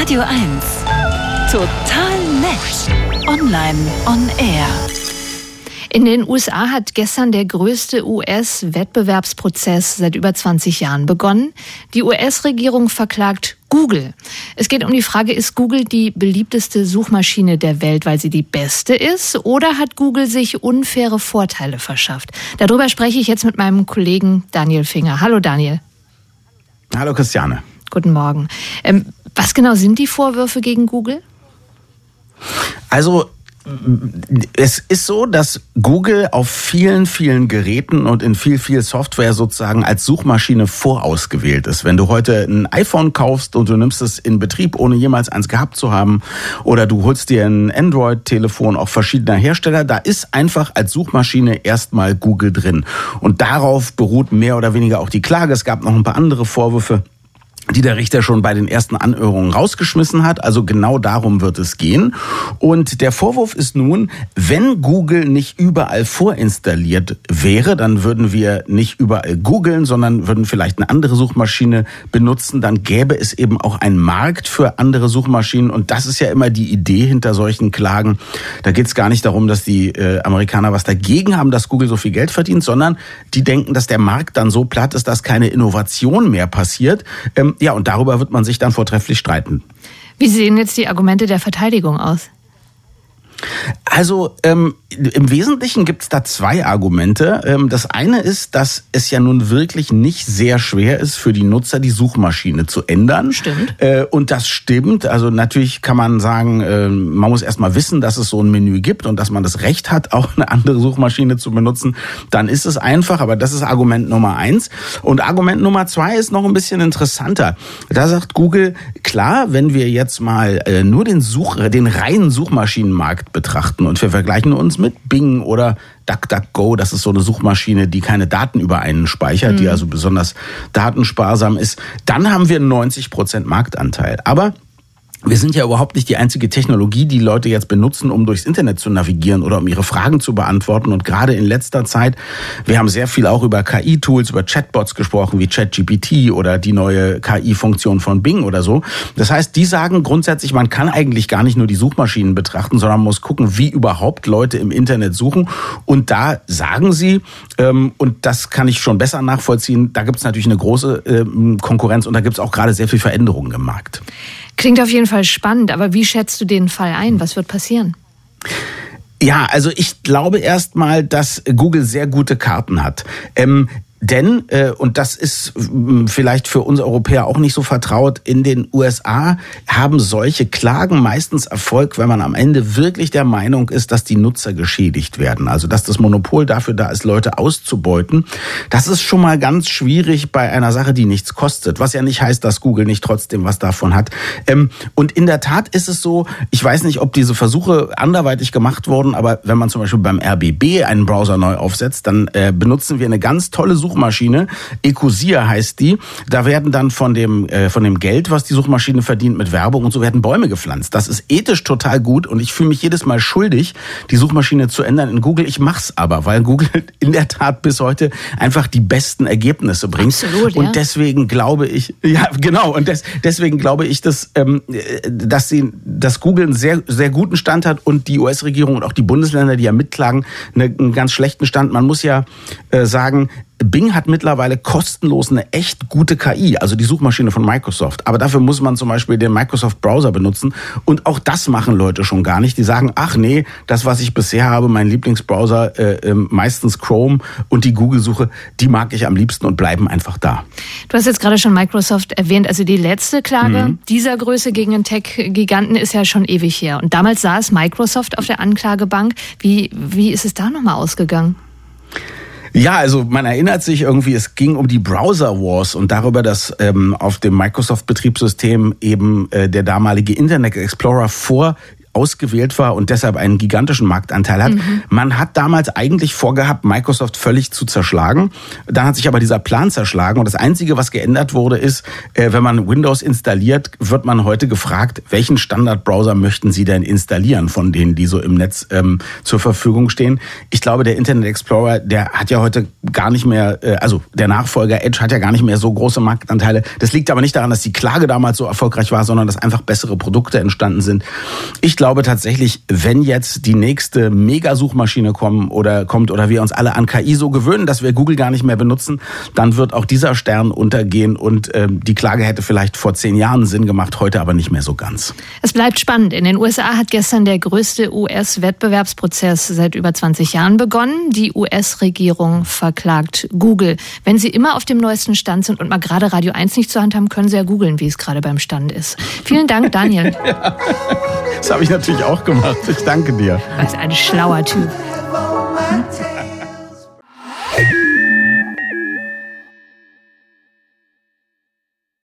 Radio 1. Total nett. Online on air. In den USA hat gestern der größte US-Wettbewerbsprozess seit über 20 Jahren begonnen. Die US-Regierung verklagt Google. Es geht um die Frage, ist Google die beliebteste Suchmaschine der Welt, weil sie die beste ist, oder hat Google sich unfaire Vorteile verschafft? Darüber spreche ich jetzt mit meinem Kollegen Daniel Finger. Hallo Daniel. Hallo Christiane. Guten Morgen. Ähm, was genau sind die Vorwürfe gegen Google? Also es ist so, dass Google auf vielen, vielen Geräten und in viel, viel Software sozusagen als Suchmaschine vorausgewählt ist. Wenn du heute ein iPhone kaufst und du nimmst es in Betrieb, ohne jemals eins gehabt zu haben, oder du holst dir ein Android-Telefon, auch verschiedener Hersteller, da ist einfach als Suchmaschine erstmal Google drin. Und darauf beruht mehr oder weniger auch die Klage. Es gab noch ein paar andere Vorwürfe die der Richter schon bei den ersten Anhörungen rausgeschmissen hat. Also genau darum wird es gehen. Und der Vorwurf ist nun, wenn Google nicht überall vorinstalliert wäre, dann würden wir nicht überall googeln, sondern würden vielleicht eine andere Suchmaschine benutzen. Dann gäbe es eben auch einen Markt für andere Suchmaschinen. Und das ist ja immer die Idee hinter solchen Klagen. Da geht es gar nicht darum, dass die äh, Amerikaner was dagegen haben, dass Google so viel Geld verdient, sondern die denken, dass der Markt dann so platt ist, dass keine Innovation mehr passiert. Ähm, ja, und darüber wird man sich dann vortrefflich streiten. Wie sehen jetzt die Argumente der Verteidigung aus? Also ähm, im Wesentlichen gibt es da zwei Argumente. Ähm, das eine ist, dass es ja nun wirklich nicht sehr schwer ist für die Nutzer, die Suchmaschine zu ändern. Stimmt. Äh, und das stimmt. Also natürlich kann man sagen, äh, man muss erstmal wissen, dass es so ein Menü gibt und dass man das Recht hat, auch eine andere Suchmaschine zu benutzen. Dann ist es einfach, aber das ist Argument Nummer eins. Und Argument Nummer zwei ist noch ein bisschen interessanter. Da sagt Google, klar, wenn wir jetzt mal äh, nur den Such, den reinen Suchmaschinenmarkt betrachten und wir vergleichen uns mit Bing oder DuckDuckGo, das ist so eine Suchmaschine, die keine Daten über einen speichert, mhm. die also besonders datensparsam ist, dann haben wir 90 Prozent Marktanteil. Aber wir sind ja überhaupt nicht die einzige Technologie, die Leute jetzt benutzen, um durchs Internet zu navigieren oder um ihre Fragen zu beantworten. Und gerade in letzter Zeit, wir haben sehr viel auch über KI-Tools, über Chatbots gesprochen, wie ChatGPT oder die neue KI-Funktion von Bing oder so. Das heißt, die sagen grundsätzlich, man kann eigentlich gar nicht nur die Suchmaschinen betrachten, sondern muss gucken, wie überhaupt Leute im Internet suchen. Und da sagen sie, ähm, und das kann ich schon besser nachvollziehen, da gibt es natürlich eine große ähm, Konkurrenz und da gibt es auch gerade sehr viel Veränderungen im Markt. Klingt auf jeden Fall spannend, aber wie schätzt du den Fall ein? Was wird passieren? Ja, also ich glaube erstmal, dass Google sehr gute Karten hat. Ähm, denn, äh, und das ist äh, vielleicht für uns Europäer auch nicht so vertraut, in den USA haben solche Klagen meistens Erfolg, wenn man am Ende wirklich der Meinung ist, dass die Nutzer geschädigt werden. Also dass das Monopol dafür da ist, Leute auszubeuten. Das ist schon mal ganz schwierig bei einer Sache, die nichts kostet. Was ja nicht heißt, dass Google nicht trotzdem was davon hat. Ähm, und in der Tat ist es so, ich weiß nicht, ob diese Versuche anderweitig gemacht wurden, aber wenn man zum Beispiel beim RBB einen Browser neu aufsetzt, dann äh, benutzen wir eine ganz tolle Suche Suchmaschine. Ecosia heißt die. Da werden dann von dem, äh, von dem Geld, was die Suchmaschine verdient, mit Werbung und so werden Bäume gepflanzt. Das ist ethisch total gut und ich fühle mich jedes Mal schuldig, die Suchmaschine zu ändern in Google. Ich mach's aber, weil Google in der Tat bis heute einfach die besten Ergebnisse bringt. Absolut, und deswegen glaube ich, ja genau, und des, deswegen glaube ich, dass, ähm, dass, sie, dass Google einen sehr, sehr guten Stand hat und die US-Regierung und auch die Bundesländer, die ja mitklagen, einen ganz schlechten Stand. Man muss ja äh, sagen, Bing hat mittlerweile kostenlos eine echt gute KI, also die Suchmaschine von Microsoft. Aber dafür muss man zum Beispiel den Microsoft Browser benutzen. Und auch das machen Leute schon gar nicht. Die sagen, ach nee, das, was ich bisher habe, mein Lieblingsbrowser, äh, äh, meistens Chrome und die Google-Suche, die mag ich am liebsten und bleiben einfach da. Du hast jetzt gerade schon Microsoft erwähnt. Also die letzte Klage mhm. dieser Größe gegen den Tech-Giganten ist ja schon ewig her. Und damals saß Microsoft auf der Anklagebank. Wie, wie ist es da nochmal ausgegangen? Ja, also man erinnert sich irgendwie, es ging um die Browser Wars und darüber, dass ähm, auf dem Microsoft-Betriebssystem eben äh, der damalige Internet Explorer vor ausgewählt war und deshalb einen gigantischen Marktanteil hat. Mhm. Man hat damals eigentlich vorgehabt, Microsoft völlig zu zerschlagen. Dann hat sich aber dieser Plan zerschlagen und das Einzige, was geändert wurde, ist, äh, wenn man Windows installiert, wird man heute gefragt, welchen Standardbrowser möchten Sie denn installieren von denen, die so im Netz ähm, zur Verfügung stehen. Ich glaube, der Internet Explorer, der hat ja heute gar nicht mehr, äh, also der Nachfolger Edge hat ja gar nicht mehr so große Marktanteile. Das liegt aber nicht daran, dass die Klage damals so erfolgreich war, sondern dass einfach bessere Produkte entstanden sind. Ich glaube tatsächlich, wenn jetzt die nächste Megasuchmaschine kommen oder kommt oder wir uns alle an KI so gewöhnen, dass wir Google gar nicht mehr benutzen, dann wird auch dieser Stern untergehen und äh, die Klage hätte vielleicht vor zehn Jahren Sinn gemacht, heute aber nicht mehr so ganz. Es bleibt spannend. In den USA hat gestern der größte US-Wettbewerbsprozess seit über 20 Jahren begonnen. Die US-Regierung verklagt Google. Wenn Sie immer auf dem neuesten Stand sind und mal gerade Radio 1 nicht zur Hand haben, können Sie ja googeln, wie es gerade beim Stand ist. Vielen Dank, Daniel. ja, das habe ich natürlich auch gemacht. Ich danke dir. Du ein schlauer Typ. Hm?